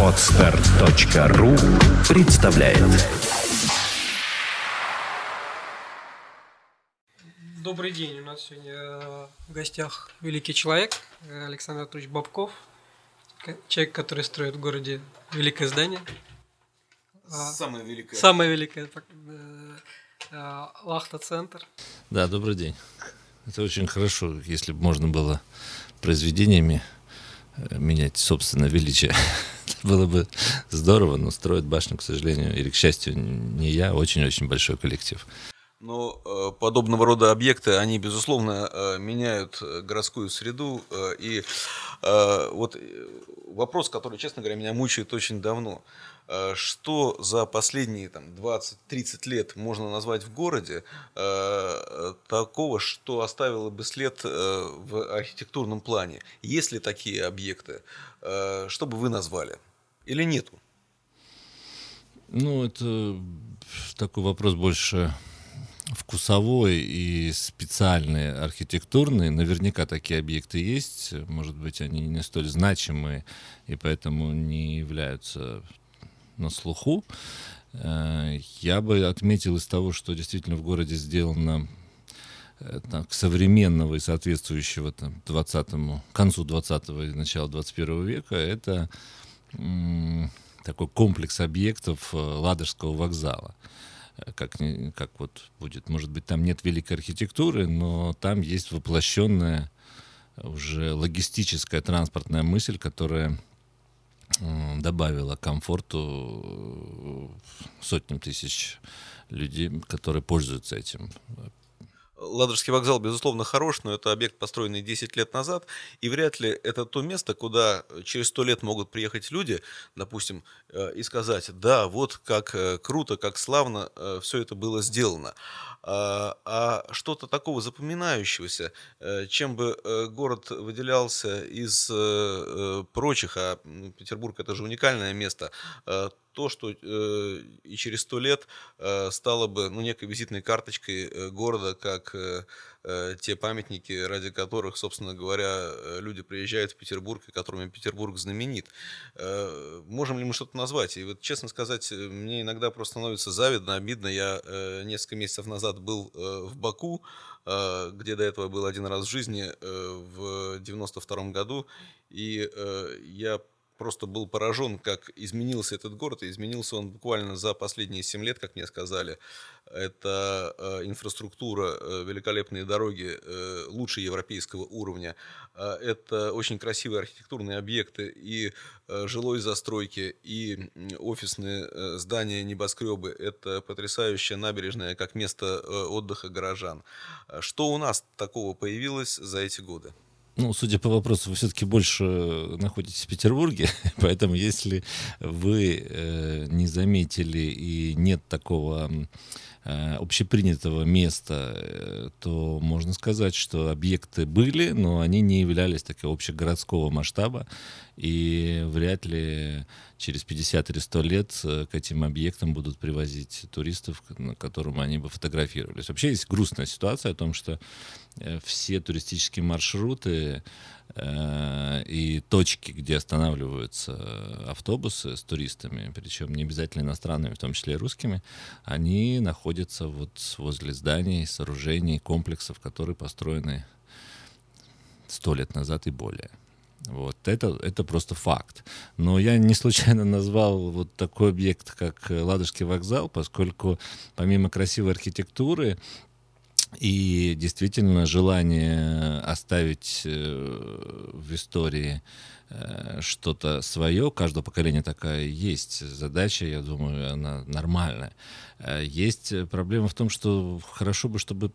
Отстар.ру представляет Добрый день. У нас сегодня э, в гостях великий человек э, Александр Анатольевич Бабков. Человек, который строит в городе великое здание. А, Самое великое. Самое великое. э, Лахта-центр. Да, добрый день. Это очень хорошо, если бы можно было произведениями менять собственное величие. Было бы здорово, но строит башню, к сожалению, или к счастью, не я, а очень-очень большой коллектив. Но э, подобного рода объекты, они, безусловно, э, меняют э, городскую среду. и вот вопрос, который, честно говоря, меня мучает очень давно. Что за последние там, 20-30 лет можно назвать в городе такого, что оставило бы след в архитектурном плане? Есть ли такие объекты? Что бы вы назвали? Или нету? Ну, это такой вопрос больше вкусовой и специальный, архитектурный. Наверняка такие объекты есть. Может быть, они не столь значимые и поэтому не являются на слуху. Э, Я бы отметил из того, что действительно в городе сделано э, так, современного и соответствующего там, 20 концу 20 и началу 21 века, это м, такой комплекс объектов э, Ладожского вокзала. Как, как вот будет, может быть, там нет великой архитектуры, но там есть воплощенная уже логистическая транспортная мысль, которая добавила комфорту э, сотням тысяч людей, которые пользуются этим. Ладожский вокзал, безусловно, хорош, но это объект, построенный 10 лет назад, и вряд ли это то место, куда через 100 лет могут приехать люди, допустим, э, и сказать, да, вот как э, круто, как славно все это было сделано. А а что-то такого запоминающегося, э, чем бы э, город выделялся из э, э, прочих, а Петербург это же уникальное место, э, то, что э, и через сто лет э, стало бы ну, некой визитной карточкой э, города, как э, э, те памятники, ради которых, собственно говоря, э, люди приезжают в Петербург и которыми Петербург знаменит. Э, Можем ли мы что-то назвать? И вот, честно сказать, э, мне иногда просто становится завидно, обидно. Я э, несколько месяцев назад был э, в Баку, где до этого был один раз в жизни в 92 году, и я просто был поражен, как изменился этот город, и изменился он буквально за последние 7 лет, как мне сказали. Это э, инфраструктура, э, великолепные дороги, э, лучше европейского уровня. Э, это очень красивые архитектурные объекты и э, жилой застройки, и офисные э, здания, небоскребы. Это потрясающая набережная как место э, отдыха горожан. Э, Что у нас такого появилось за эти годы? Ну, судя по вопросу, вы все-таки больше находитесь в Петербурге, поэтому если вы э, не заметили и нет такого э, общепринятого места, э, то можно сказать, что объекты были, но они не являлись такого общегородского масштаба, и вряд ли через 50 или 100 лет э, к этим объектам будут привозить туристов, на которым они бы фотографировались. Вообще есть грустная ситуация о том, что э, все туристические маршруты э, и точки, где останавливаются э, автобусы с туристами, причем не обязательно иностранными, в том числе и русскими, они находятся вот возле зданий, сооружений, комплексов, которые построены сто лет назад и более. Вот это, это просто факт. Но я не случайно назвал вот такой объект, как э, Ладожский вокзал, поскольку помимо красивой архитектуры и действительно желание оставить э, в истории э, что-то свое, каждого поколения такая есть задача, я думаю, она нормальная. Э, Есть проблема в том, что хорошо бы, чтобы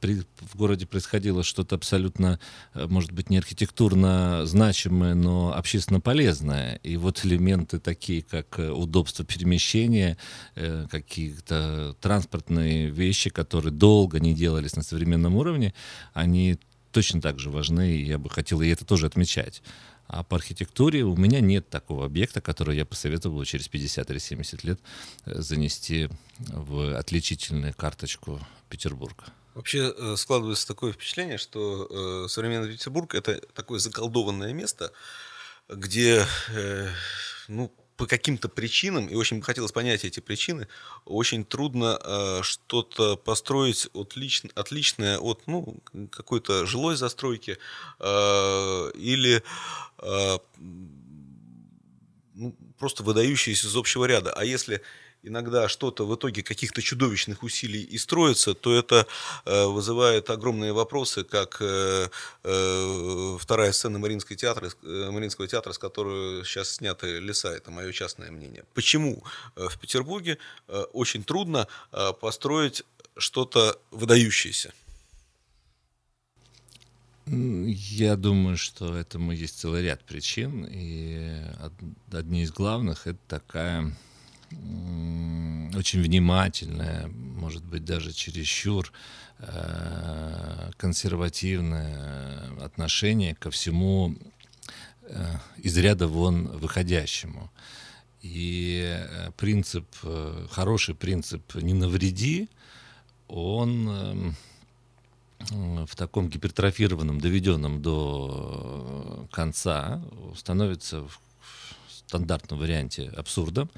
при- в городе происходило что-то абсолютно, э, может быть, не архитектурно значимое, но общественно полезное. И вот элементы такие, как э, удобство перемещения, э, какие-то транспортные вещи, которые долго не делались на современном уровне, они точно так же важны, и я бы хотел и это тоже отмечать. А по архитектуре у меня нет такого объекта, который я посоветовал через 50 или 70 лет э, занести в отличительную карточку Петербурга. Вообще э, складывается такое впечатление, что э, современный Петербург это такое заколдованное место, где, э, ну, по каким-то причинам, и очень бы хотелось понять эти причины, очень трудно э, что-то построить отлично, отличное от ну, какой-то жилой застройки э, или э, ну, просто выдающееся из общего ряда. А если иногда что-то в итоге каких-то чудовищных усилий и строится, то это э, вызывает огромные вопросы, как э, э, вторая сцена Мариинского театра, э, Мариинского театра, с которой сейчас сняты леса, это мое частное мнение. Почему э, в Петербурге э, очень трудно э, построить что-то выдающееся? Я думаю, что этому есть целый ряд причин, и одни из главных это такая очень внимательное, может быть, даже чересчур э, консервативное отношение ко всему э, из ряда вон выходящему. И э, принцип, хороший принцип «не навреди», он в таком гипертрофированном, доведенном до конца, становится в стандартном варианте абсурдом.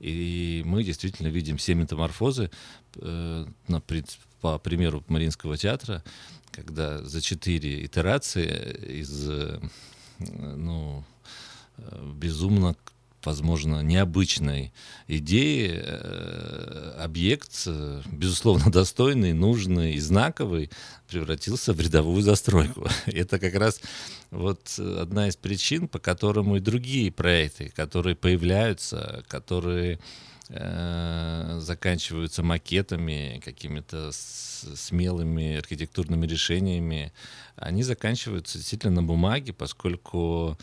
И мы действительно видим все метаморфозы, э, на, по примеру Мариинского театра, когда за четыре итерации из э, ну, э, безумно возможно, необычной идеи э, объект, э, безусловно, достойный, нужный и знаковый, превратился в рядовую застройку. Это как раз вот одна из причин, по которым и другие проекты, которые появляются, которые э, заканчиваются макетами, какими-то смелыми архитектурными решениями, они заканчиваются действительно на бумаге, поскольку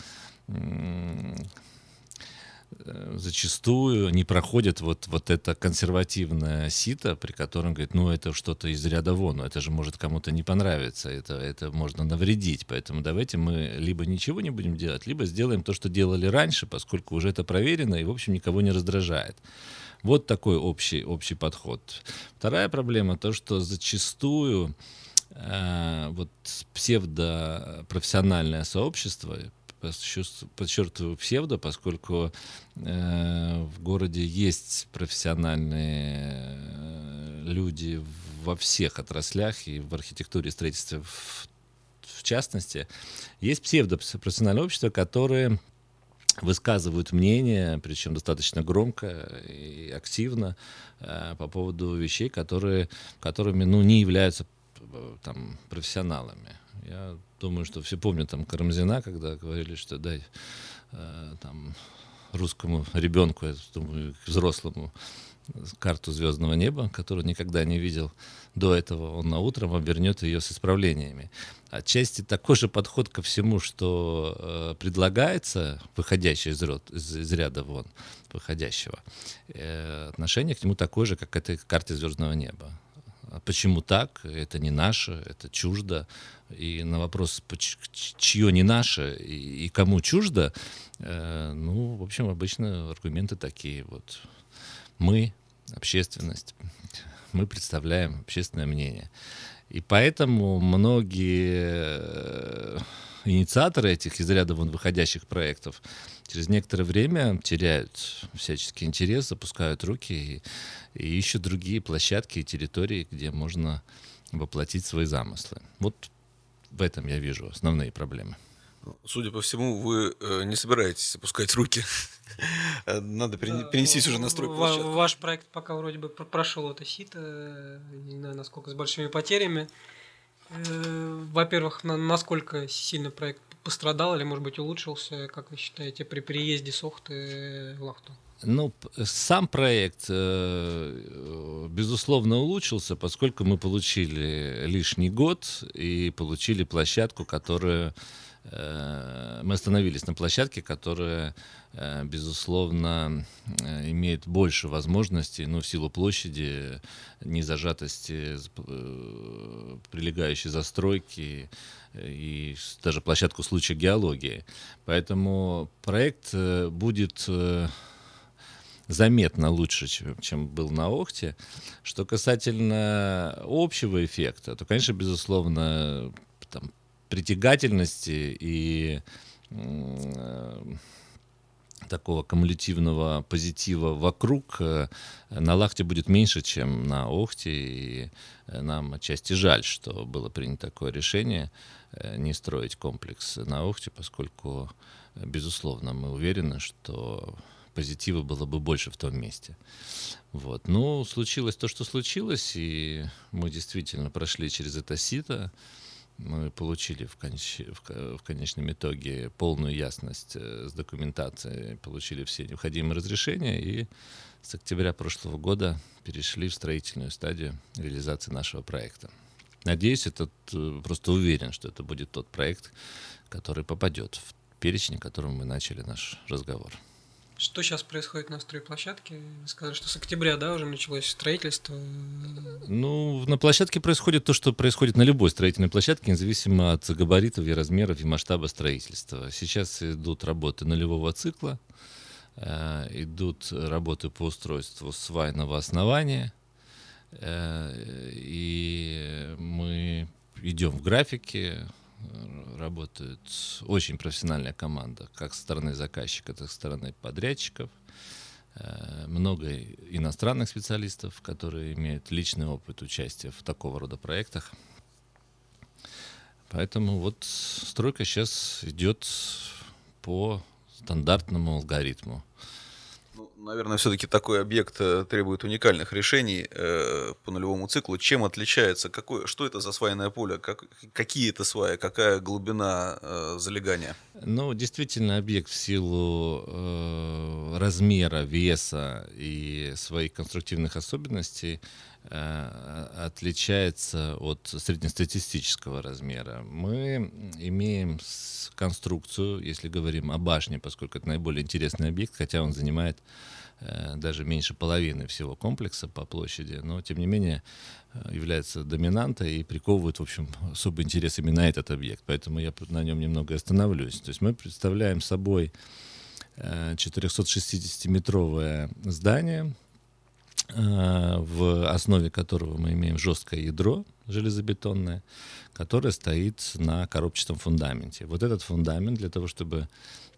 зачастую не проходит вот, вот это консервативное сито, при котором говорит, ну это что-то из ряда вон, это же может кому-то не понравиться, это, это можно навредить, поэтому давайте мы либо ничего не будем делать, либо сделаем то, что делали раньше, поскольку уже это проверено и, в общем, никого не раздражает. Вот такой общий, общий подход. Вторая проблема, то, что зачастую э, вот псевдопрофессиональное сообщество, подчеркиваю псевдо, поскольку э, в городе есть профессиональные э, люди во всех отраслях и в архитектуре и строительстве в, в частности. Есть псевдопрофессиональное общество, которые высказывают мнение, причем достаточно громко и активно э, по поводу вещей, которые, которыми ну, не являются там, профессионалами. Я думаю, что все помнят там Карамзина, когда говорили, что дай э, там русскому ребенку, я думаю, взрослому карту звездного неба, которую никогда не видел до этого, он на утром обернет ее с исправлениями. Отчасти такой же подход ко всему, что э, предлагается, выходящий из, род, из, из ряда вон, выходящего, э, отношение к нему такое же, как к этой карте звездного неба. А почему так? Это не наше, это чуждо. И на вопрос, чье не наше и, кому чуждо, э, ну, в общем, обычно аргументы такие. Вот мы, общественность, мы представляем общественное мнение. И поэтому многие э, инициаторы этих из ряда вон выходящих проектов через некоторое время теряют всяческий интерес, запускают руки и, и ищут другие площадки и территории, где можно воплотить свои замыслы. Вот в этом я вижу основные проблемы. Судя по всему, вы э, не собираетесь опускать руки. Надо перенести уже настройку. Ваш проект пока вроде бы прошел это сито, не знаю, насколько с большими потерями. Э, во-первых, насколько сильно проект пострадал или, может быть, улучшился, как вы считаете, при приезде Сохты в Лахту? Ну, сам проект, э, безусловно, улучшился, поскольку мы получили лишний год и получили площадку, которая мы остановились на площадке, которая, э, безусловно, э, имеет больше возможностей, ну, в силу площади, незажатости, прилегающей застройки и даже площадку случая геологии. Поэтому проект будет заметно лучше, чем был на Охте. Что касательно общего эффекта, то, конечно, безусловно, там, притягательности и такого кумулятивного позитива вокруг э, на Лахте будет меньше, чем на Охте. И э, нам отчасти жаль, что было принято такое решение э, не строить комплекс на Охте, поскольку, безусловно, мы уверены, что позитива было бы больше в том месте. Вот. Ну, случилось то, что случилось, и мы действительно прошли через это сито мы получили в, конеч... в конечном итоге полную ясность э, с документацией, получили все необходимые разрешения и с октября прошлого года перешли в строительную стадию реализации нашего проекта. Надеюсь, этот, э, просто уверен, что это будет тот проект, который попадет в перечень, которым мы начали наш разговор. Что сейчас происходит на стройплощадке? Вы сказали, что с октября, да, уже началось строительство. Ну, на площадке происходит то, что происходит на любой строительной площадке, независимо от габаритов и размеров и масштаба строительства. Сейчас идут работы нулевого цикла, э, идут работы по устройству свайного основания, э, и мы идем в графике, работает очень профессиональная команда, как со стороны заказчика, так и со стороны подрядчиков. Э, много иностранных специалистов, которые имеют личный опыт участия в такого рода проектах. Поэтому вот стройка сейчас идет по стандартному алгоритму наверное, все-таки такой объект э, требует уникальных решений э, по нулевому циклу. Чем отличается, какое, что это за свайное поле, как, какие это сваи, какая глубина э, залегания? Ну, действительно, объект в силу э, размера, веса и своих конструктивных особенностей э, отличается от среднестатистического размера. Мы имеем конструкцию, если говорим о башне, поскольку это наиболее интересный объект, хотя он занимает даже меньше половины всего комплекса по площади, но тем не менее э, является доминантой и приковывает, в общем, особый интерес именно этот объект. Поэтому я на нем немного остановлюсь. То есть мы представляем собой 460-метровое э, здание, в основе которого мы имеем жесткое ядро железобетонное, которое стоит на коробчатом фундаменте. Вот этот фундамент для того, чтобы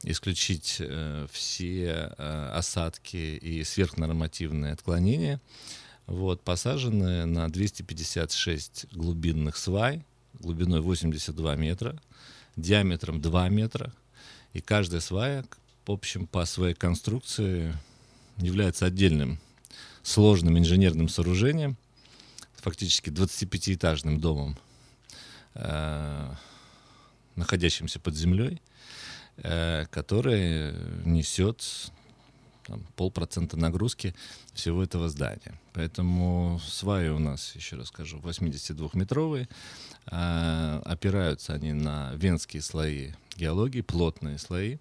исключить э, все э, осадки и сверхнормативные отклонения. Вот, посажены на 256 глубинных свай, глубиной 82 метра, диаметром 2 метра. И каждая свая, в общем, по своей конструкции является отдельным сложным инженерным сооружением, фактически 25-этажным домом, э, находящимся под землей – Э, который несет там, полпроцента нагрузки всего этого здания. Поэтому сваи у нас, еще раз скажу, 82-метровые. А, опираются они на венские слои геологии, плотные слои.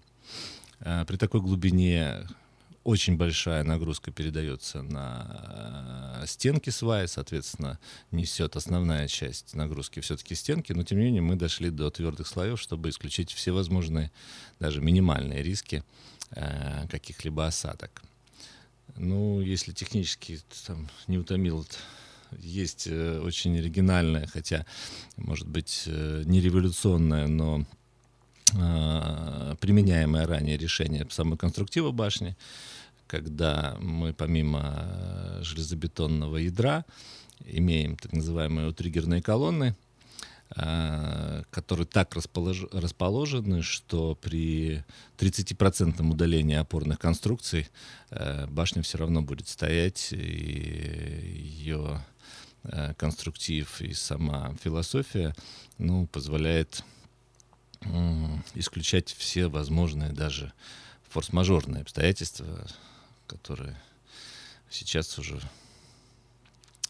А, при такой глубине очень большая нагрузка передается на э, стенки сваи, соответственно, несет основная часть нагрузки все-таки стенки, но тем не менее мы дошли до твердых слоев, чтобы исключить все возможные, даже минимальные риски э, каких-либо осадок. Ну, если технически там, не утомил, есть э, очень оригинальное, хотя, может быть, не революционное, но применяемое ранее решение самой конструктива башни когда мы помимо э, железобетонного ядра имеем так называемые триггерные колонны, э, которые так располож... расположены, что при 30% удалении опорных конструкций э, башня все равно будет стоять, и ее конструктив и сама философия ну, позволяет исключать все возможные даже форс-мажорные обстоятельства, которые сейчас уже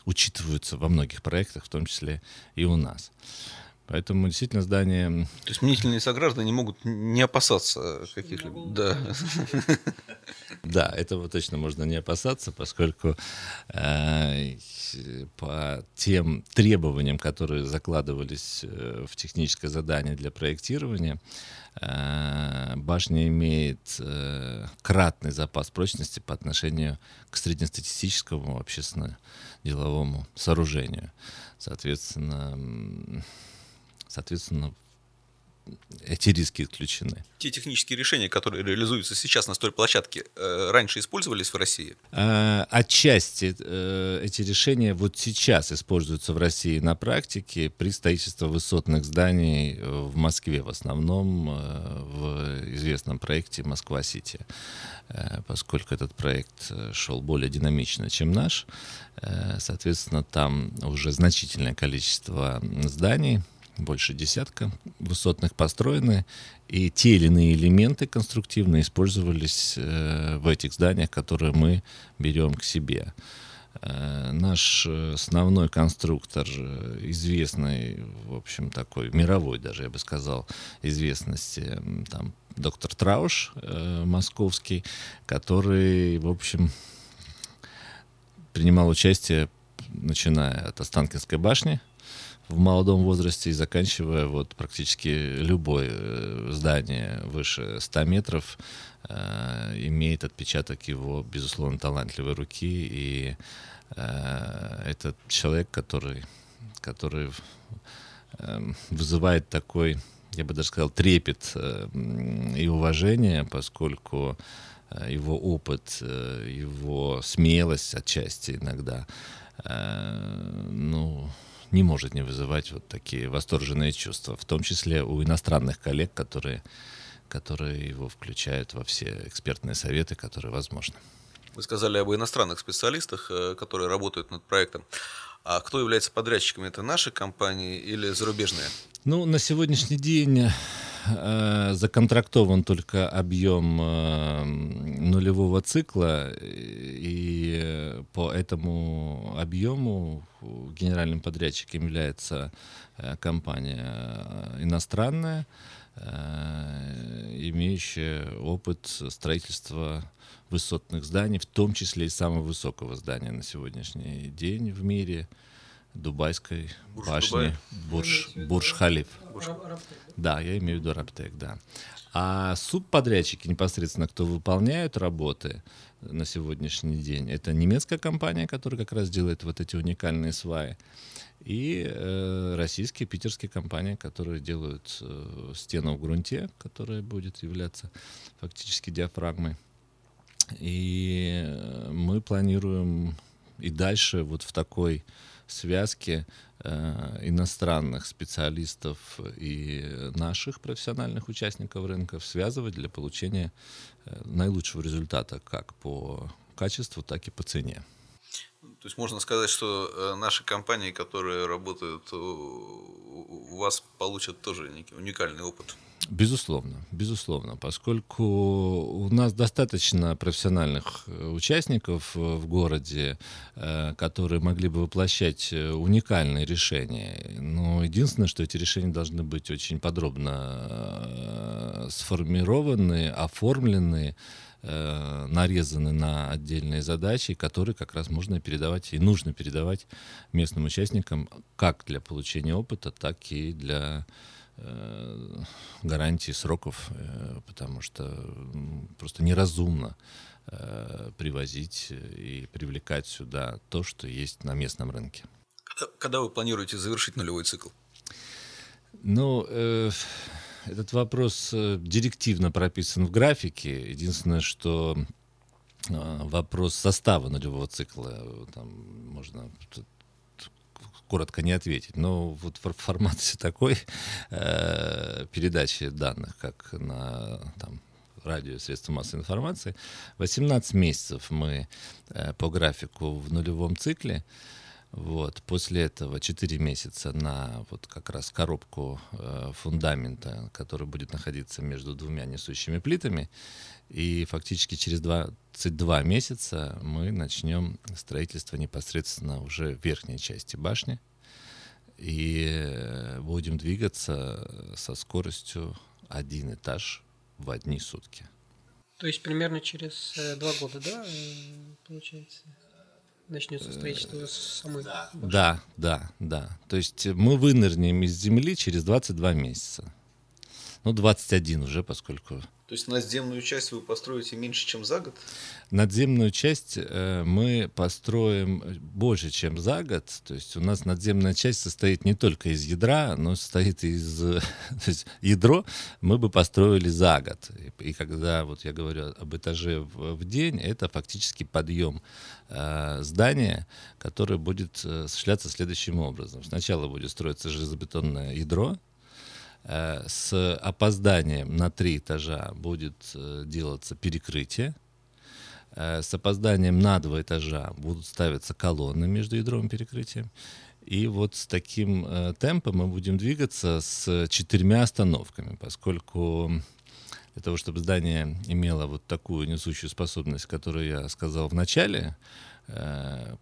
учитываются во многих проектах, в том числе и у нас. Поэтому действительно здание... То есть мнительные сограждане могут не опасаться каких-либо... Да. Да, этого точно можно не опасаться, поскольку э, по тем требованиям, которые закладывались э, в техническое задание для проектирования, э, башня имеет э, кратный запас прочности по отношению к среднестатистическому общественно-деловому сооружению. Соответственно, соответственно, эти риски исключены. Те технические решения, которые реализуются сейчас на стройплощадке, э, раньше использовались в России? Э, отчасти э, эти решения вот сейчас используются в России на практике при строительстве высотных зданий в Москве в основном в известном проекте «Москва-Сити». Поскольку этот проект шел более динамично, чем наш, соответственно, там уже значительное количество зданий – больше десятка высотных построены, и те или иные элементы конструктивные использовались э, в этих зданиях, которые мы берем к себе. Э, наш основной конструктор, известный, в общем, такой мировой даже, я бы сказал, известности, там, доктор Трауш э, московский, который, в общем, принимал участие, начиная от Останкинской башни, в молодом возрасте и заканчивая вот практически любое э, здание выше 100 метров э, имеет отпечаток его, безусловно, талантливой руки. И э, это человек, который, который э, вызывает такой, я бы даже сказал, трепет э, и уважение, поскольку э, его опыт, э, его смелость отчасти иногда, ну, не может не вызывать вот такие восторженные чувства, в том числе у иностранных коллег, которые, которые его включают во все экспертные советы, которые возможны. Вы сказали об иностранных специалистах, э, которые работают над проектом. А кто является подрядчиками? Это наши компании или зарубежные? Ну, на сегодняшний день э, законтрактован только объем э, нулевого цикла, и по этому объему генеральным подрядчиком является э, компания иностранная, э, имеющая опыт строительства высотных зданий, в том числе и самого высокого здания на сегодняшний день в мире – Дубайской Бурж башни. Бурж, Бурж Халиф. Бурж. Да, я имею в виду Раптек, да. А субподрядчики, непосредственно, кто выполняют работы на сегодняшний день, это немецкая компания, которая как раз делает вот эти уникальные сваи, и э, российские, питерские компании, которые делают э, стену в грунте, которая будет являться фактически диафрагмой. И э, мы планируем и дальше вот в такой связки э, иностранных специалистов и наших профессиональных участников рынков связывать для получения э, наилучшего результата как по качеству, так и по цене. То есть можно сказать, что э, наши компании, которые работают у вас, получат тоже уникальный опыт. Безусловно, безусловно, поскольку у нас достаточно профессиональных э, участников э, в городе, э, которые могли бы воплощать уникальные решения. Но единственное, что эти решения должны быть очень подробно сформированы, оформлены, нарезаны на отдельные задачи, которые как раз можно передавать и нужно передавать местным участникам как для получения опыта, так и для Э, гарантии сроков, э, потому что просто неразумно э, привозить и привлекать сюда то, что есть на местном рынке. Когда, когда вы планируете завершить нулевой цикл? Ну, э, этот вопрос директивно прописан в графике. Единственное, что вопрос состава нулевого цикла, там можно коротко не ответить. Но вот в формате такой э, передачи данных, как на там, радио средства массовой информации, 18 месяцев мы э, по графику в нулевом цикле. Вот. После этого 4 месяца на вот как раз коробку э, фундамента, который будет находиться между двумя несущими плитами. И фактически через 22 месяца мы начнем строительство непосредственно уже верхней части башни. И э, будем двигаться со скоростью один этаж в одни сутки. То есть примерно через э, два года, да, э, получается? Начнется строительство самой. Да, да, да. То есть мы вынырнем из земли через 22 месяца. Ну, 21 уже, поскольку то есть надземную часть вы построите меньше, чем за год? Надземную часть э, мы построим больше, чем за год. То есть у нас надземная часть состоит не только из ядра, но состоит из... То есть ядро мы бы построили за год. И, и когда вот я говорю об этаже в, в день, это фактически подъем э, здания, которое будет э, осуществляться следующим образом. Сначала будет строиться железобетонное ядро, Э, с опозданием на три этажа будет э, делаться перекрытие. Э, с опозданием на два этажа будут ставиться колонны между ядром и перекрытием. И вот с таким темпом мы будем двигаться с четырьмя остановками, поскольку для того, чтобы здание имело вот такую несущую способность, которую я сказал в начале,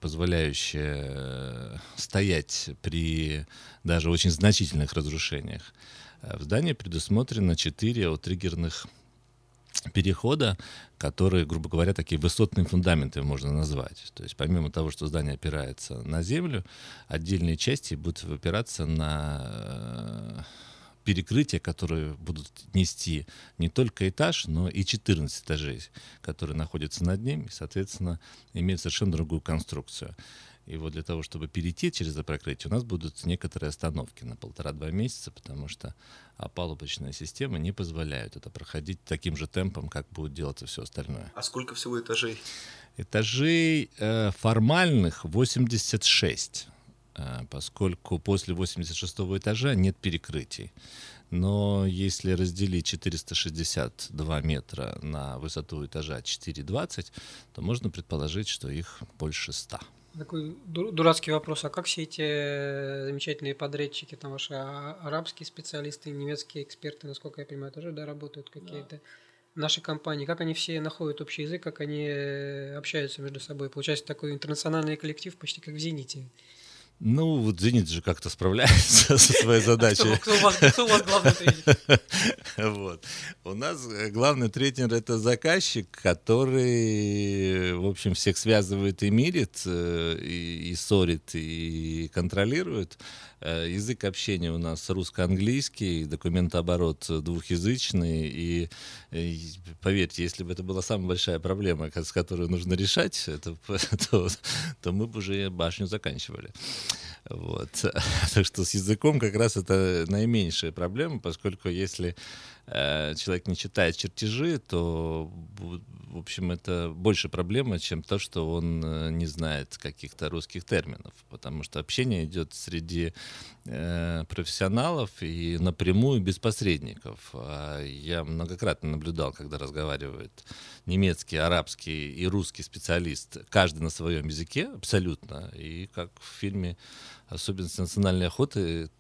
позволяющая стоять при даже очень значительных разрушениях, Э, в здании предусмотрено 4 триггерных перехода, которые, грубо говоря, такие высотные фундаменты можно назвать. То есть помимо того, что здание опирается на землю, отдельные части будут опираться на э, перекрытия, которые будут нести не только этаж, но и 14 этажей, которые находятся над ним, и, соответственно, имеют совершенно другую конструкцию. И вот для того, чтобы перейти через это прокрытие, у нас будут некоторые остановки на полтора-два месяца, потому что опалубочная система не позволяет это проходить таким же темпом, как будет делаться все остальное. А сколько всего этажей? Этажей э, формальных 86, э, поскольку после 86 этажа нет перекрытий. Но если разделить 462 метра на высоту этажа 4,20, то можно предположить, что их больше 100. Такой дурацкий вопрос. А как все эти э, замечательные подрядчики, там ваши а, арабские специалисты, немецкие эксперты, насколько я понимаю, тоже да, работают какие-то? Да. Наши компании, как они все находят общий язык, как они э, общаются между собой? Получается такой интернациональный коллектив, почти как в «Зените». Ну, вот «Зенит» же как-то справляется со своей задачей. Кто, у вас, главный тренер? У нас э, главный тренер — это заказчик, который, в общем, всех связывает и мирит, э, и ссорит, и контролирует. Э, язык общения у нас русско-английский, документооборот двухязычный. И, и поверьте, если бы это была самая большая проблема, с которой нужно решать, это, то, то мы бы уже башню заканчивали. Вот. Так что с языком как раз это наименьшая проблема, поскольку если Э, человек не читает чертежи, то, в общем, это больше проблема, чем то, что он э, не знает каких-то русских терминов, потому что общение идет среди э, профессионалов и напрямую без посредников. А я многократно наблюдал, когда разговаривает немецкий, арабский и русский специалист, каждый на своем языке абсолютно, и как в фильме «Особенности национальной охоты»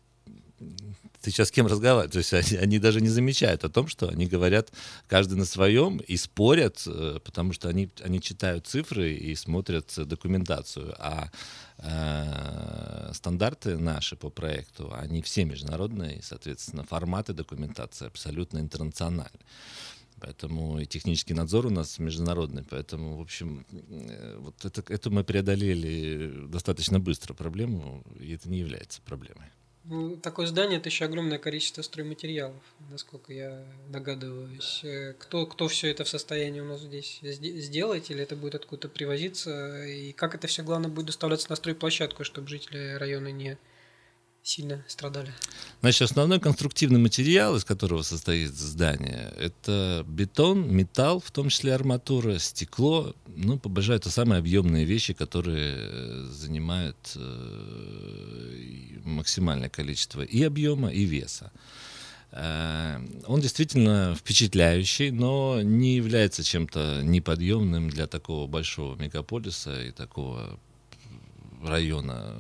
ты сейчас с кем разговариваешь? То есть они, они даже не замечают о том, что они говорят каждый на своем и спорят, э, потому что они, они читают цифры и смотрят документацию. А э, стандарты наши по проекту, они все международные, и, соответственно, форматы документации абсолютно интернациональные. Поэтому и технический надзор у нас международный. Поэтому, в общем, э, вот это, это мы преодолели достаточно быстро проблему, и это не является проблемой. Такое здание это еще огромное количество стройматериалов, насколько я догадываюсь. Э, кто, кто все это в состоянии у нас здесь сделать, или это будет откуда-то привозиться, и как это все главное будет доставляться на стройплощадку, чтобы жители района не сильно страдали. Значит, основной конструктивный материал, из которого состоит здание, это бетон, металл, в том числе арматура, стекло. Ну, по большому это самые объемные вещи, которые э, занимают э, максимальное количество и объема, и веса. Э, он действительно впечатляющий, но не является чем-то неподъемным для такого большого мегаполиса и такого района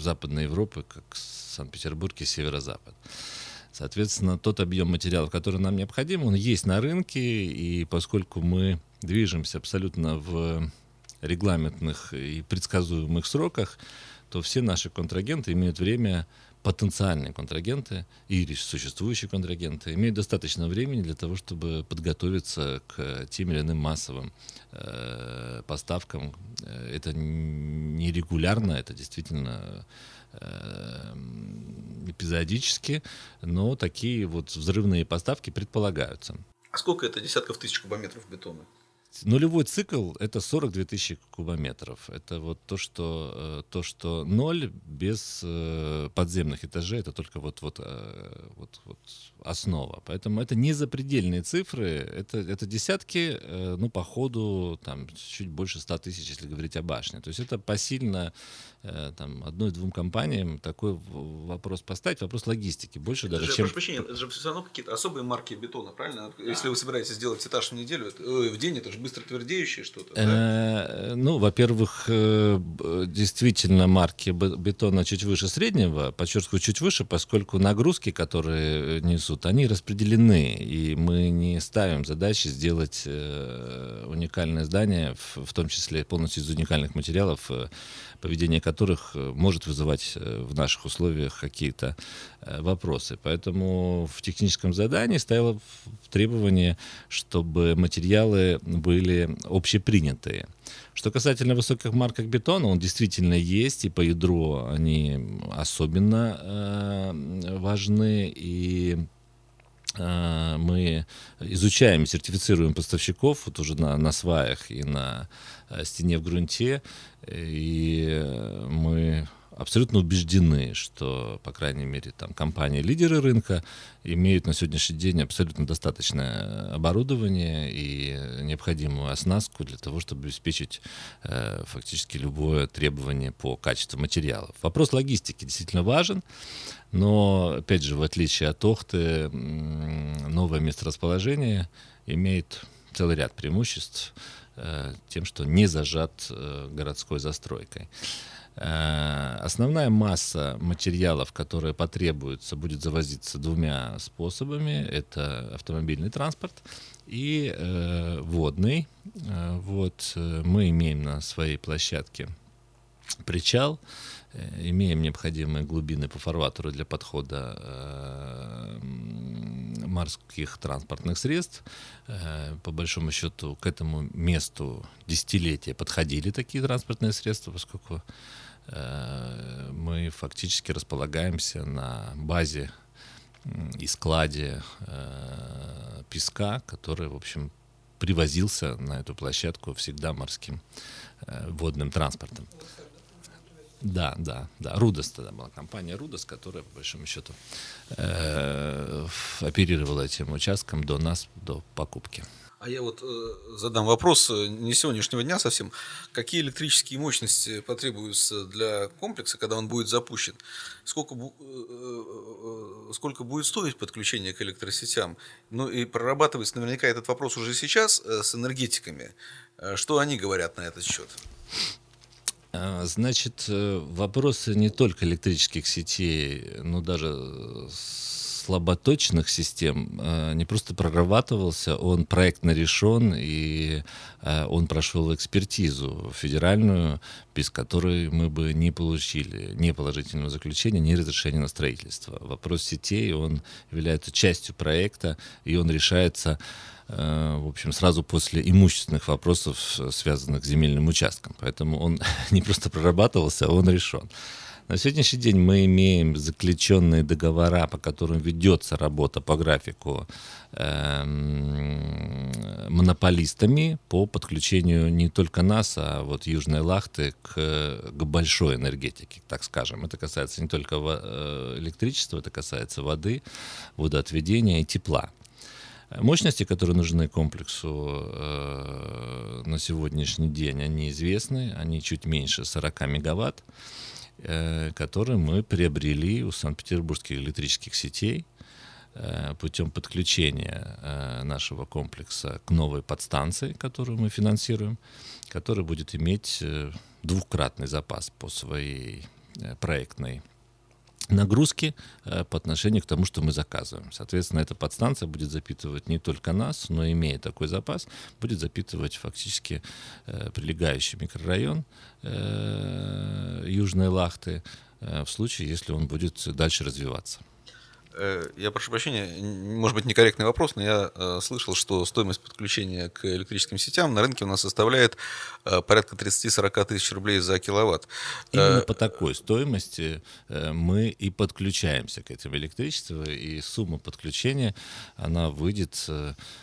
Западной Европы, как Санкт-Петербург и Северо-Запад. Соответственно, тот объем материалов, который нам необходим, он есть на рынке, и поскольку мы движемся абсолютно в регламентных и предсказуемых сроках, то все наши контрагенты имеют время потенциальные контрагенты или существующие контрагенты имеют достаточно времени для того, чтобы подготовиться к тем или иным массовым э, поставкам. Это не регулярно, это действительно э, эпизодически, но такие вот взрывные поставки предполагаются. А сколько это десятков тысяч кубометров бетона? Нулевой цикл — это 42 тысячи кубометров. Это вот то, что, э, то, что ноль без э, подземных этажей, это только вот, вот, э, вот, вот основа. Поэтому это не запредельные цифры, это, это десятки, ну, по ходу, там, чуть больше 100 тысяч, если говорить о башне. То есть это посильно там, одной-двум компаниям такой вопрос поставить, вопрос логистики. Больше даже, же, чем... Прошу прощения, это же все равно какие-то особые марки бетона, правильно? Если вы собираетесь сделать этаж в неделю, в день, это же быстро твердеющее что-то? Да? Ну, во-первых, э, действительно марки бетона чуть выше среднего, подчеркиваю, чуть выше, поскольку нагрузки, которые несут, они распределены, и мы не ставим задачи сделать э, уникальное здание, в том числе полностью из уникальных материалов, э, поведение которых может вызывать в наших условиях какие-то вопросы. Поэтому в техническом задании стояло требование, чтобы материалы были общепринятые. Что касательно высоких марок бетона, он действительно есть, и по ядру они особенно э, важны, и э, мы изучаем сертифицируем поставщиков вот уже на, на сваях и на э, стене в грунте, и мы абсолютно убеждены, что, по крайней мере, там компании-лидеры рынка имеют на сегодняшний день абсолютно достаточное оборудование и необходимую оснастку для того, чтобы обеспечить э, фактически любое требование по качеству материалов. Вопрос логистики действительно важен, но, опять же, в отличие от Охты, новое месторасположение имеет целый ряд преимуществ э, тем, что не зажат э, городской застройкой. Э, основная масса материалов, которые потребуются, будет завозиться двумя способами. Это автомобильный транспорт и э, водный. Э, вот э, мы имеем на своей площадке причал, имеем необходимые глубины по фарватеру для подхода э, морских транспортных средств. Э, по большому счету к этому месту десятилетия подходили такие транспортные средства, поскольку мы фактически располагаемся на базе и складе э, песка, который, в общем, привозился на эту площадку всегда морским э, водным транспортом. Да, да, да. Рудос тогда была компания Рудос, которая, по большому счету, э, оперировала этим участком до нас, до покупки. А я вот э, задам вопрос э, не сегодняшнего дня совсем. Какие электрические мощности потребуются для комплекса, когда он будет запущен? Сколько, э, э, сколько будет стоить подключение к электросетям? Ну и прорабатывается наверняка этот вопрос уже сейчас э, с энергетиками. Э, что они говорят на этот счет? А, значит, э, вопросы не только электрических сетей, но даже слаботочных систем э, не просто прорабатывался, он проектно решен, и э, он прошел экспертизу федеральную, без которой мы бы не получили ни положительного заключения, ни разрешения на строительство. Вопрос сетей, он является частью проекта, и он решается э, в общем, сразу после имущественных вопросов, связанных с земельным участком. Поэтому он не просто прорабатывался, он решен. На сегодняшний день мы имеем заключенные договора, по которым ведется работа по графику э, монополистами по подключению не только нас, а вот Южной Лахты к, к большой энергетике, так скажем. Это касается не только э, электричества, это касается воды, водоотведения и тепла. Мощности, которые нужны комплексу э, на сегодняшний день, они известны, они чуть меньше 40 мегаватт. Э, который мы приобрели у Санкт-Петербургских электрических сетей э, путем подключения э, нашего комплекса к новой подстанции, которую мы финансируем, которая будет иметь двукратный запас по своей проектной нагрузки э, по отношению к тому, что мы заказываем. Соответственно, эта подстанция будет запитывать не только нас, но имея такой запас, будет запитывать фактически э, прилегающий микрорайон э, Южной Лахты в случае, если он будет дальше развиваться. Э, я прошу прощения, может быть, некорректный вопрос, но я э, слышал, что стоимость подключения к электрическим сетям на рынке у нас составляет э, порядка 30-40 тысяч рублей за киловатт. Именно по такой стоимости мы и подключаемся к этим электричеству, и сумма подключения, она выйдет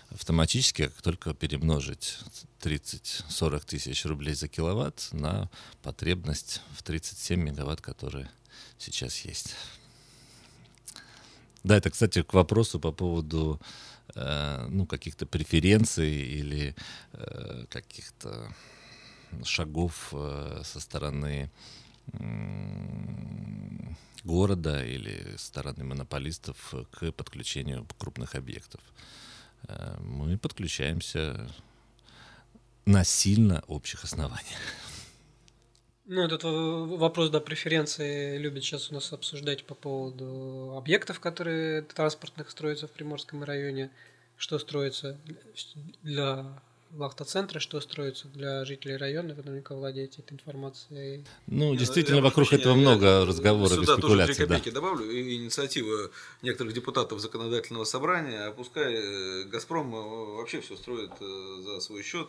автоматически, как только перемножить 30-40 тысяч рублей за киловатт на потребность в 37 мегаватт, которые сейчас есть. Да, это, кстати, к вопросу по поводу э, ну, каких-то преференций или э, каких-то шагов э, со стороны города или стороны монополистов к подключению крупных объектов. Э, мы подключаемся на сильно общих основаниях. Ну, этот вопрос, да, преференции любят сейчас у нас обсуждать по поводу объектов, которые транспортных строятся в Приморском районе, что строится для Лахта-центра, что строится для жителей района, вы наверняка владеете этой информацией. Ну, действительно, я вокруг этого много разговоров и спекуляций. Тоже копейки да. добавлю. Инициатива некоторых депутатов законодательного собрания, а пускай э, «Газпром» э, вообще все строит э, за свой счет,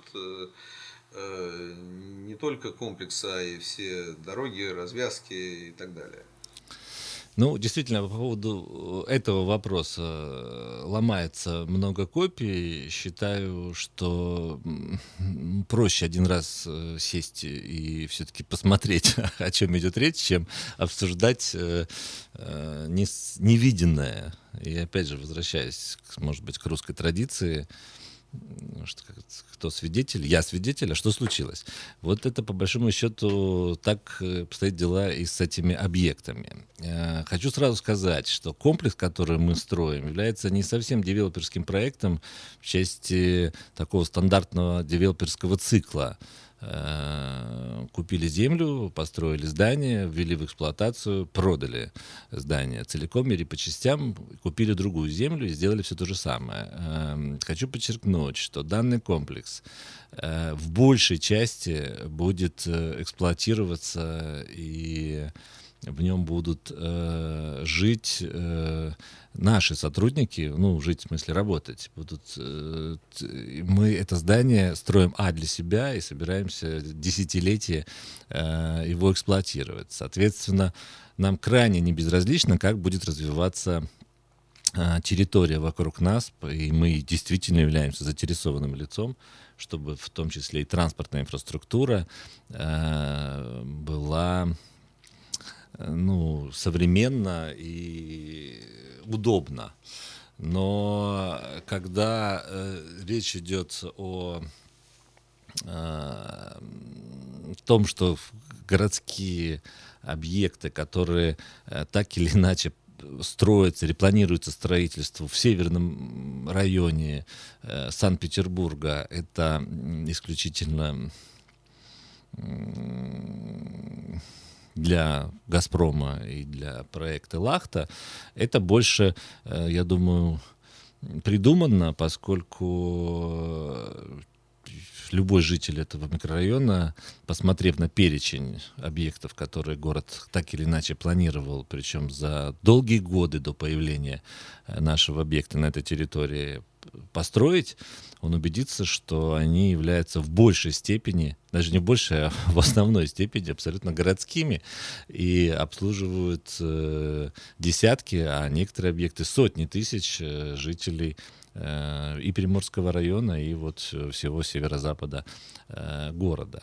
не только комплекс, а и все дороги, развязки и так далее. Ну, действительно, по поводу этого вопроса э, ломается много копий. Считаю, что проще один раз э, сесть и все-таки посмотреть, о чем идет речь, чем обсуждать невиденное. И опять же, возвращаясь, может быть, к русской традиции, что, кто свидетель, я свидетель, а что случилось? Вот это, по большому счету, так э, обстоят дела и с этими объектами. Э, хочу сразу сказать, что комплекс, который мы строим, является не совсем девелоперским проектом в части такого стандартного девелоперского цикла. Э, купили землю, построили здание, ввели в эксплуатацию, продали здание целиком или по частям, купили другую землю и сделали все то же самое. Э, хочу подчеркнуть, что данный комплекс э, в большей части будет эксплуатироваться и в нем будут э, жить э, наши сотрудники, ну, жить в смысле работать. Будут, э, мы это здание строим, а, для себя и собираемся десятилетия э, его эксплуатировать. Соответственно, нам крайне не безразлично, как будет развиваться э, территория вокруг нас, и мы действительно являемся заинтересованным лицом, чтобы в том числе и транспортная инфраструктура э, была ну, современно и удобно. Но когда э, речь идет о э, том, что городские объекты, которые э, так или иначе строятся или планируется строительство в северном районе э, Санкт-Петербурга, это исключительно для «Газпрома» и для проекта «Лахта», это больше, э, я думаю, придумано, поскольку э, любой житель этого микрорайона, посмотрев на перечень объектов, которые город так или иначе планировал, причем за долгие годы до появления э, нашего объекта на этой территории, построить, он убедится, что они являются в большей степени, даже не в а в основной степени абсолютно городскими. И обслуживают э, десятки, а некоторые объекты сотни тысяч э, жителей и Приморского района, и вот всего северо-запада э, города.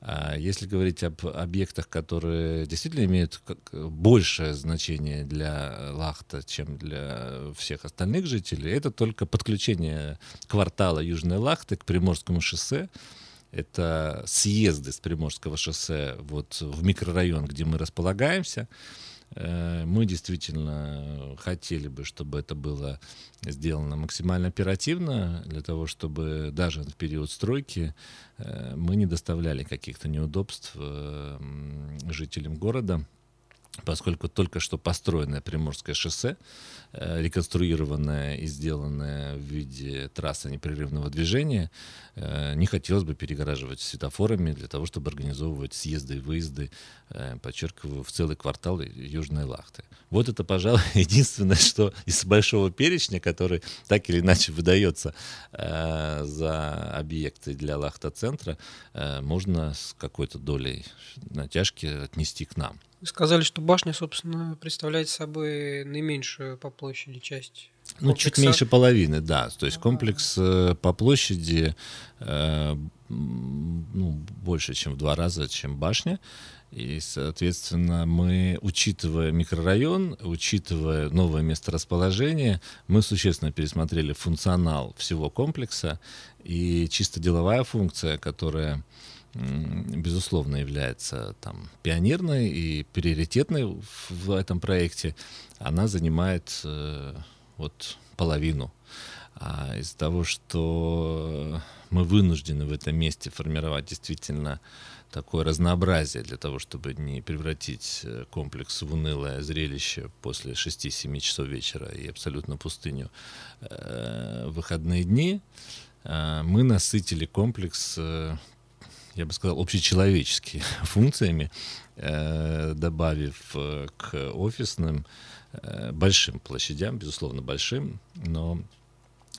А если говорить об объектах, которые действительно имеют большее значение для Лахта, чем для всех остальных жителей, это только подключение квартала Южной Лахты к Приморскому шоссе. Это съезды с Приморского шоссе вот в микрорайон, где мы располагаемся. Э, мы действительно хотели бы, чтобы это было сделано максимально оперативно, для того, чтобы даже в период стройки э, мы не доставляли каких-то неудобств э, жителям города. Поскольку только что построенное Приморское шоссе, э, реконструированное и сделанное в виде трассы непрерывного движения, э, не хотелось бы перегораживать светофорами для того, чтобы организовывать съезды и выезды, э, подчеркиваю, в целый квартал Южной Лахты. Вот это, пожалуй, единственное, что из большого перечня, который так или иначе выдается за объекты для Лахта-центра, можно с какой-то долей натяжки отнести к нам. Вы сказали, что башня, собственно, представляет собой наименьшую по площади часть. Ну, чуть меньше половины, да. То есть комплекс э, по площади э, ну, больше, чем в два раза, чем башня. И, соответственно, мы, учитывая микрорайон, учитывая новое месторасположение, мы существенно пересмотрели функционал всего комплекса. И чисто деловая функция, которая безусловно, является там, пионерной и приоритетной в этом проекте, она занимает э, вот половину. А из-за того, что мы вынуждены в этом месте формировать действительно такое разнообразие для того, чтобы не превратить э, комплекс в унылое зрелище после 6-7 часов вечера и абсолютно пустыню э, выходные дни, э, мы насытили комплекс э, я бы сказал, общечеловеческими функциями, э, добавив э, к офисным э, большим площадям, безусловно, большим, но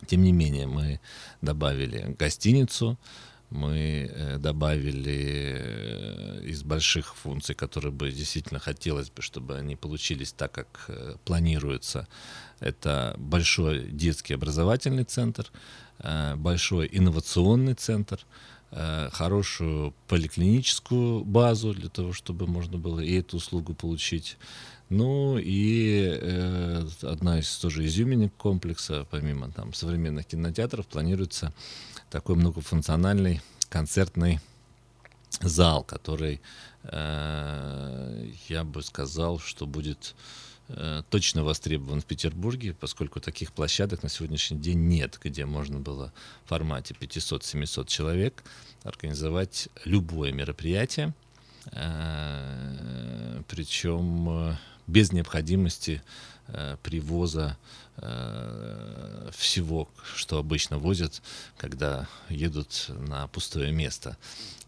тем не менее мы добавили гостиницу, мы добавили из больших функций, которые бы действительно хотелось бы, чтобы они получились так, как планируется. Это большой детский образовательный центр, большой инновационный центр, хорошую поликлиническую базу для того, чтобы можно было и эту услугу получить. Ну и э, одна из тоже изюминок комплекса, помимо там современных кинотеатров, планируется такой многофункциональный концертный зал, который э, я бы сказал, что будет Э, точно востребован в Петербурге, поскольку таких площадок на сегодняшний день нет, где можно было в формате 500-700 человек организовать любое мероприятие, э, причем э, без необходимости привоза всего, что обычно возят, когда едут на пустое место.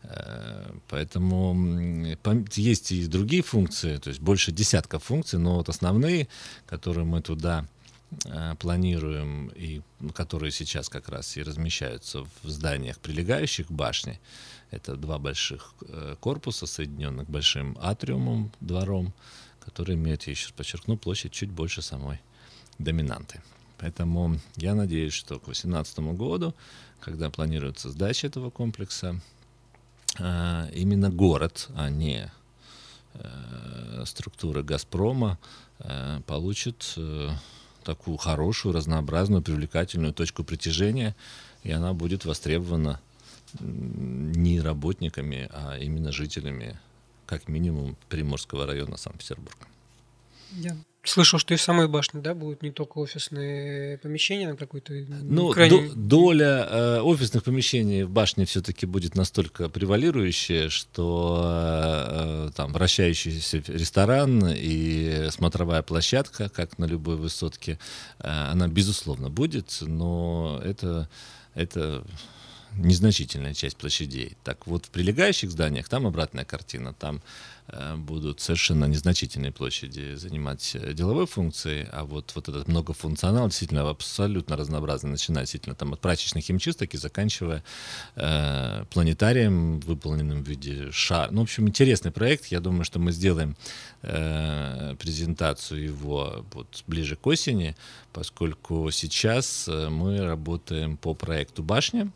Э, поэтому есть и другие функции, то есть больше десятка функций, но вот основные, которые мы туда э, планируем и которые сейчас как раз и размещаются в зданиях, прилегающих к башне, это два больших э, корпуса, соединенных большим атриумом, двором, которые имеют, я еще подчеркну, площадь чуть больше самой доминанты. Поэтому я надеюсь, что к 2018 году, когда планируется сдача этого комплекса, а, именно город, а не э, структура «Газпрома» э, получит э, такую хорошую, разнообразную, привлекательную точку притяжения, и она будет востребована не работниками, а именно жителями, как минимум, Приморского района Санкт-Петербурга. Я слышал, что и в самой башне, да, будут не только офисные помещения на какой-то... Ну, крайне... доля э, офисных помещений в башне все-таки будет настолько превалирующая, что э, там вращающийся ресторан и смотровая площадка, как на любой высотке, э, она, безусловно, будет, но это, это незначительная часть площадей. Так вот, в прилегающих зданиях там обратная картина. Там э, будут совершенно незначительные площади занимать э, деловой функцией, а вот, вот этот многофункционал действительно абсолютно разнообразный, начиная действительно там от прачечных химчисток и заканчивая э, планетарием, выполненным в виде шара. Ну, в общем, интересный проект. Я думаю, что мы сделаем э, презентацию его вот ближе к осени, поскольку сейчас э, мы работаем по проекту «Башня»,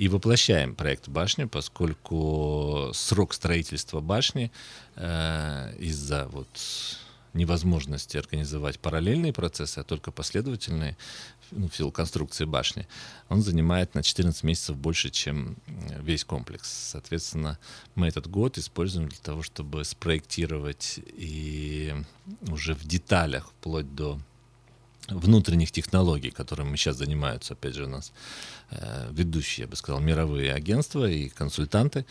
и воплощаем проект башни, поскольку срок строительства башни э, из-за вот невозможности организовать параллельные процессы, а только последовательные, ну, в силу конструкции башни, он занимает на 14 месяцев больше, чем весь комплекс. Соответственно, мы этот год используем для того, чтобы спроектировать и уже в деталях, вплоть до внутренних технологий, которыми сейчас занимаются, опять же, у нас э, ведущие, я бы сказал, мировые агентства и консультанты.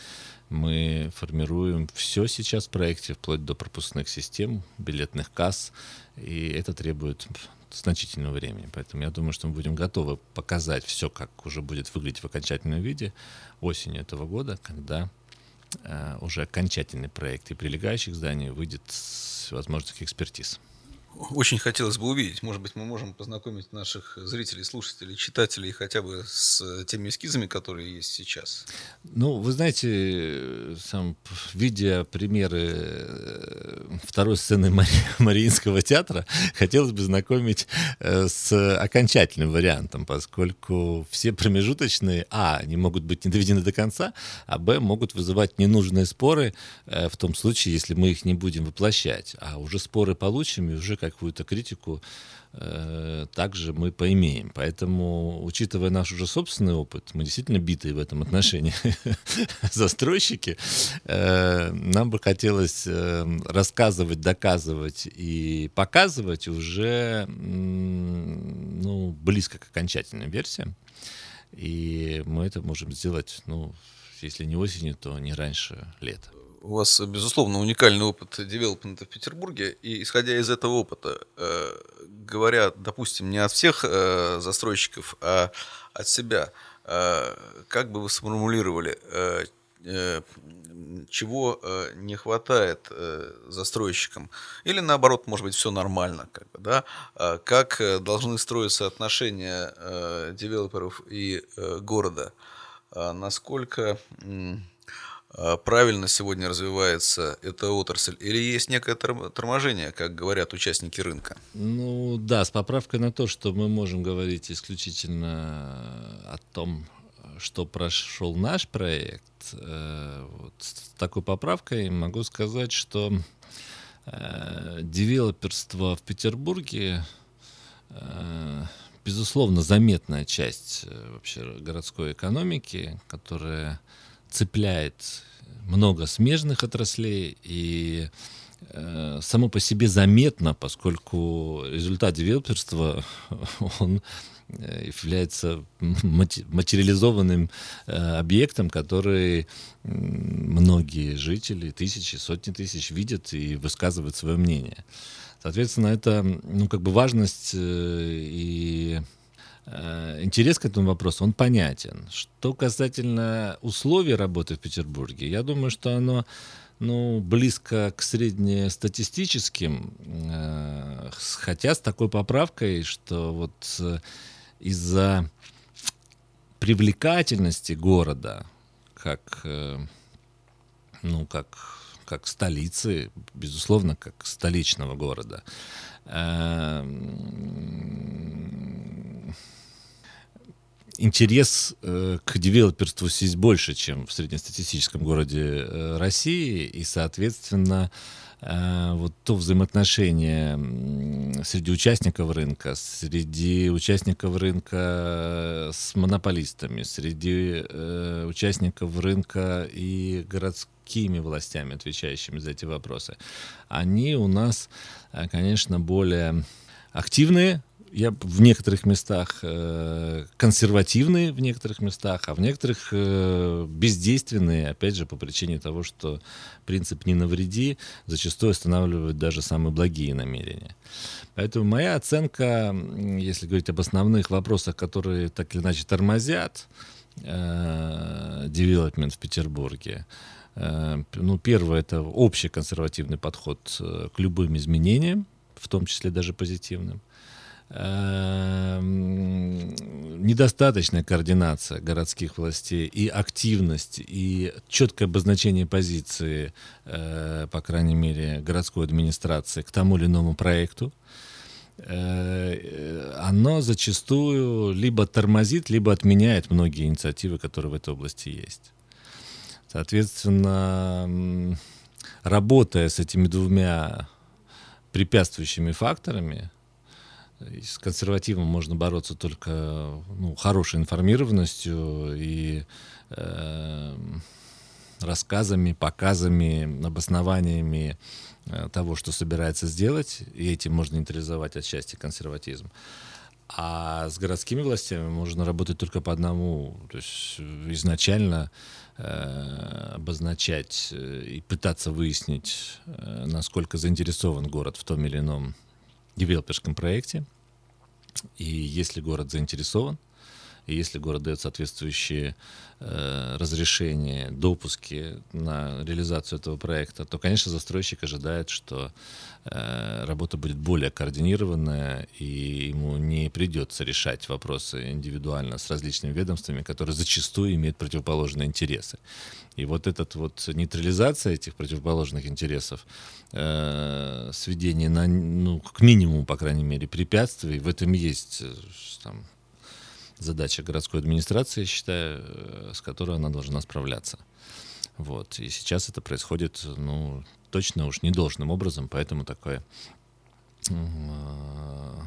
Мы формируем все сейчас в проекте, вплоть до пропускных систем, билетных касс, и это требует значительного времени. Поэтому я думаю, что мы будем готовы показать все, как уже будет выглядеть в окончательном виде осенью этого года, когда э, уже окончательный проект и прилегающих зданий выйдет с возможностью экспертиз. Очень хотелось бы увидеть. Может быть, мы можем познакомить наших зрителей, слушателей, читателей хотя бы с теми эскизами, которые есть сейчас. Ну, вы знаете, сам, видя примеры э, второй сцены Мари, Мариинского театра, хотелось бы знакомить э, с окончательным вариантом, поскольку все промежуточные, а, не могут быть не доведены до конца, а, б, могут вызывать ненужные споры э, в том случае, если мы их не будем воплощать. А уже споры получим, и уже какую-то критику э, также мы поимеем. Поэтому, учитывая наш уже собственный опыт, мы действительно битые в этом отношении застройщики, э, нам бы хотелось э, рассказывать, доказывать и показывать уже ну, близко к окончательной версии. И мы это можем сделать, ну, если не осенью, то не раньше лета у вас, безусловно, уникальный опыт девелопмента в Петербурге, и исходя из этого опыта, э, говоря, допустим, не от всех э, застройщиков, а от себя, э, как бы вы сформулировали, э, э, чего э, не хватает э, застройщикам, или наоборот, может быть, все нормально, как бы, да, э, как должны строиться отношения э, девелоперов и э, города, э, насколько... Э, а, правильно сегодня развивается эта отрасль? Или есть некое торможение, как говорят участники рынка? Ну да, с поправкой на то, что мы можем говорить исключительно о том, что прошел наш проект. Э, вот с такой поправкой могу сказать, что э, девелоперство в Петербурге э, безусловно заметная часть вообще городской экономики, которая цепляет много смежных отраслей и э, само по себе заметно, поскольку результат девелоперства, он э, является материализованным э, объектом, который многие жители, тысячи, сотни тысяч видят и высказывают свое мнение. Соответственно, это ну, как бы важность и интерес к этому вопросу, он понятен. Что касательно условий работы в Петербурге, я думаю, что оно ну, близко к среднестатистическим, э, хотя с такой поправкой, что вот э, из-за привлекательности города, как, ну, как, как столицы, безусловно, как столичного города, интерес э, к девелоперству здесь больше, чем в среднестатистическом городе э, России, и, соответственно, э, вот то взаимоотношение среди участников рынка, среди участников рынка с монополистами, среди участников рынка и городскими властями, отвечающими за эти вопросы, они у нас, конечно, более активные, я в некоторых местах э, консервативные, в некоторых местах, а в некоторых э, бездейственные, опять же, по причине того, что принцип «не навреди» зачастую останавливает даже самые благие намерения. Поэтому моя оценка, если говорить об основных вопросах, которые так или иначе тормозят э, в Петербурге, э, ну, первое — это общий консервативный подход э, к любым изменениям, в том числе даже позитивным. Эм, недостаточная координация городских властей и активность, и четкое обозначение позиции, э, по крайней мере, городской администрации к тому или иному проекту, э, оно зачастую либо тормозит, либо отменяет многие инициативы, которые в этой области есть. Соответственно, работая с этими двумя препятствующими факторами, с консервативом можно бороться только ну, хорошей информированностью и э, рассказами, показами, обоснованиями э, того, что собирается сделать, и этим можно нейтрализовать отчасти консерватизм. А с городскими властями можно работать только по одному. То есть изначально э, обозначать э, и пытаться выяснить, э, насколько заинтересован город в том или ином девелоперском проекте. И если город заинтересован, и если город дает соответствующие э, разрешения, допуски на реализацию этого проекта, то, конечно, застройщик ожидает, что э, работа будет более координированная, и ему не придется решать вопросы индивидуально с различными ведомствами, которые зачастую имеют противоположные интересы. И вот эта вот нейтрализация этих противоположных интересов, э, сведение на, ну, к минимуму, по крайней мере, препятствий, в этом есть э, там, задача городской администрации, считаю, э, с которой она должна справляться. Вот. И сейчас это происходит, ну, точно уж не должным образом, поэтому такое э,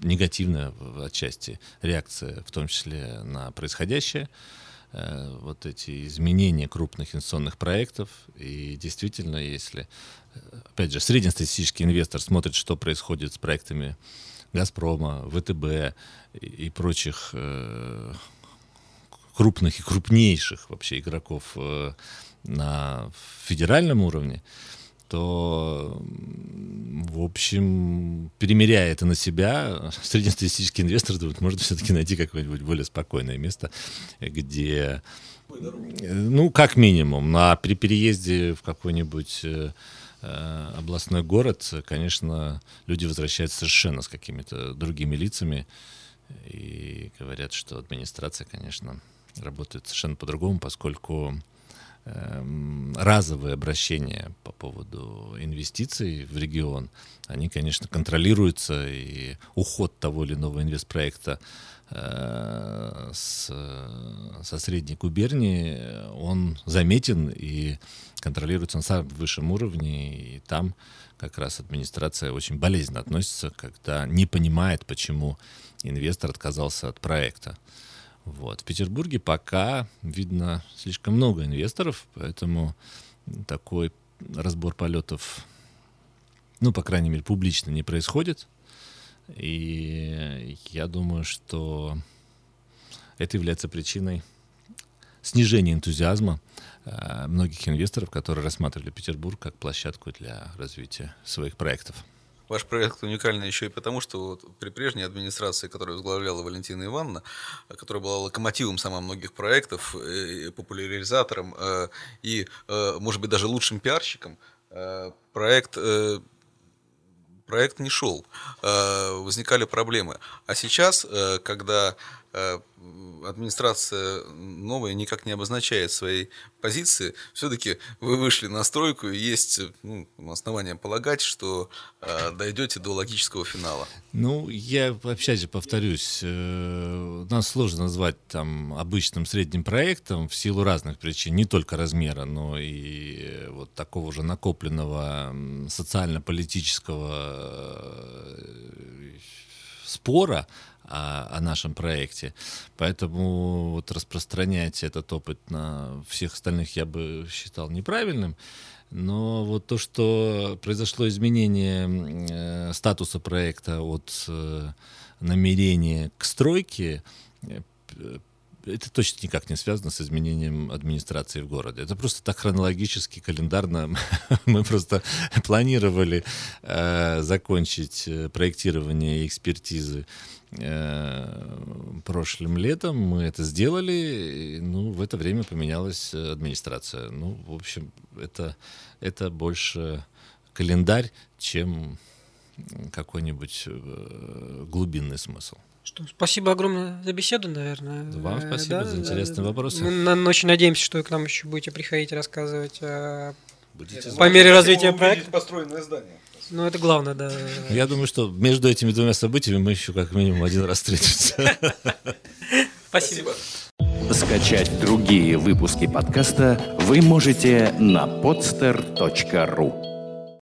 негативная отчасти реакция, в том числе на происходящее, э, вот эти изменения крупных инвестиционных проектов. И действительно, если, опять же, среднестатистический инвестор смотрит, что происходит с проектами Газпрома, ВТБ и прочих э, крупных и крупнейших вообще игроков э, на федеральном уровне, то, в общем, перемеряя это на себя, среднестатистический инвестор думает, может все-таки найти какое-нибудь более спокойное место, где, ну, как минимум, на, при переезде в какой-нибудь э, Э, областной город, конечно, люди возвращаются совершенно с какими-то другими лицами. И говорят, что администрация, конечно, работает совершенно по-другому, поскольку разовые обращения по поводу инвестиций в регион, они, конечно, контролируются, и уход того или иного инвестпроекта э, с, со средней губернии, он заметен и контролируется на самом высшем уровне, и там как раз администрация очень болезненно относится, когда не понимает, почему инвестор отказался от проекта. Вот. В Петербурге пока видно слишком много инвесторов, поэтому такой разбор полетов, ну, по крайней мере, публично не происходит. И я думаю, что это является причиной снижения энтузиазма Э, многих инвесторов, которые рассматривали Петербург как площадку для развития своих проектов. Ваш проект уникальный еще и потому, что вот при прежней администрации, которую возглавляла Валентина Ивановна, которая была локомотивом самых многих проектов, э, популяризатором э, и, может быть, даже лучшим пиарщиком, проект проект не шел, возникали проблемы. А сейчас, когда администрация новая никак не обозначает своей позиции, все-таки вы вышли на стройку, и есть ну, основания полагать, что э, дойдете до логического финала. Ну, я опять же повторюсь, э, нас сложно назвать там обычным средним проектом в силу разных причин, не только размера, но и э, вот такого же накопленного социально-политического э, спора о, о нашем проекте. Поэтому вот распространять этот опыт на всех остальных я бы считал неправильным. Но вот то, что произошло изменение э, статуса проекта от э, намерения к стройке, э, это точно никак не связано с изменением администрации в городе. Это просто так хронологически, календарно. Мы просто планировали э, закончить э, проектирование и экспертизы э, прошлым летом. Мы это сделали. Ну, в это время поменялась администрация. Ну, в общем, это, это больше календарь, чем какой-нибудь э, глубинный смысл. Что, спасибо огромное за беседу, наверное. Вам э, спасибо да, за интересные да, вопросы. Мы на, очень надеемся, что вы к нам еще будете приходить рассказывать э, Будете по мере развития проекта. построенное здание. Ну, это главное, да. Я думаю, что между этими двумя событиями мы еще как минимум один раз встретимся. Спасибо. Скачать другие выпуски подкаста вы можете на podster.ru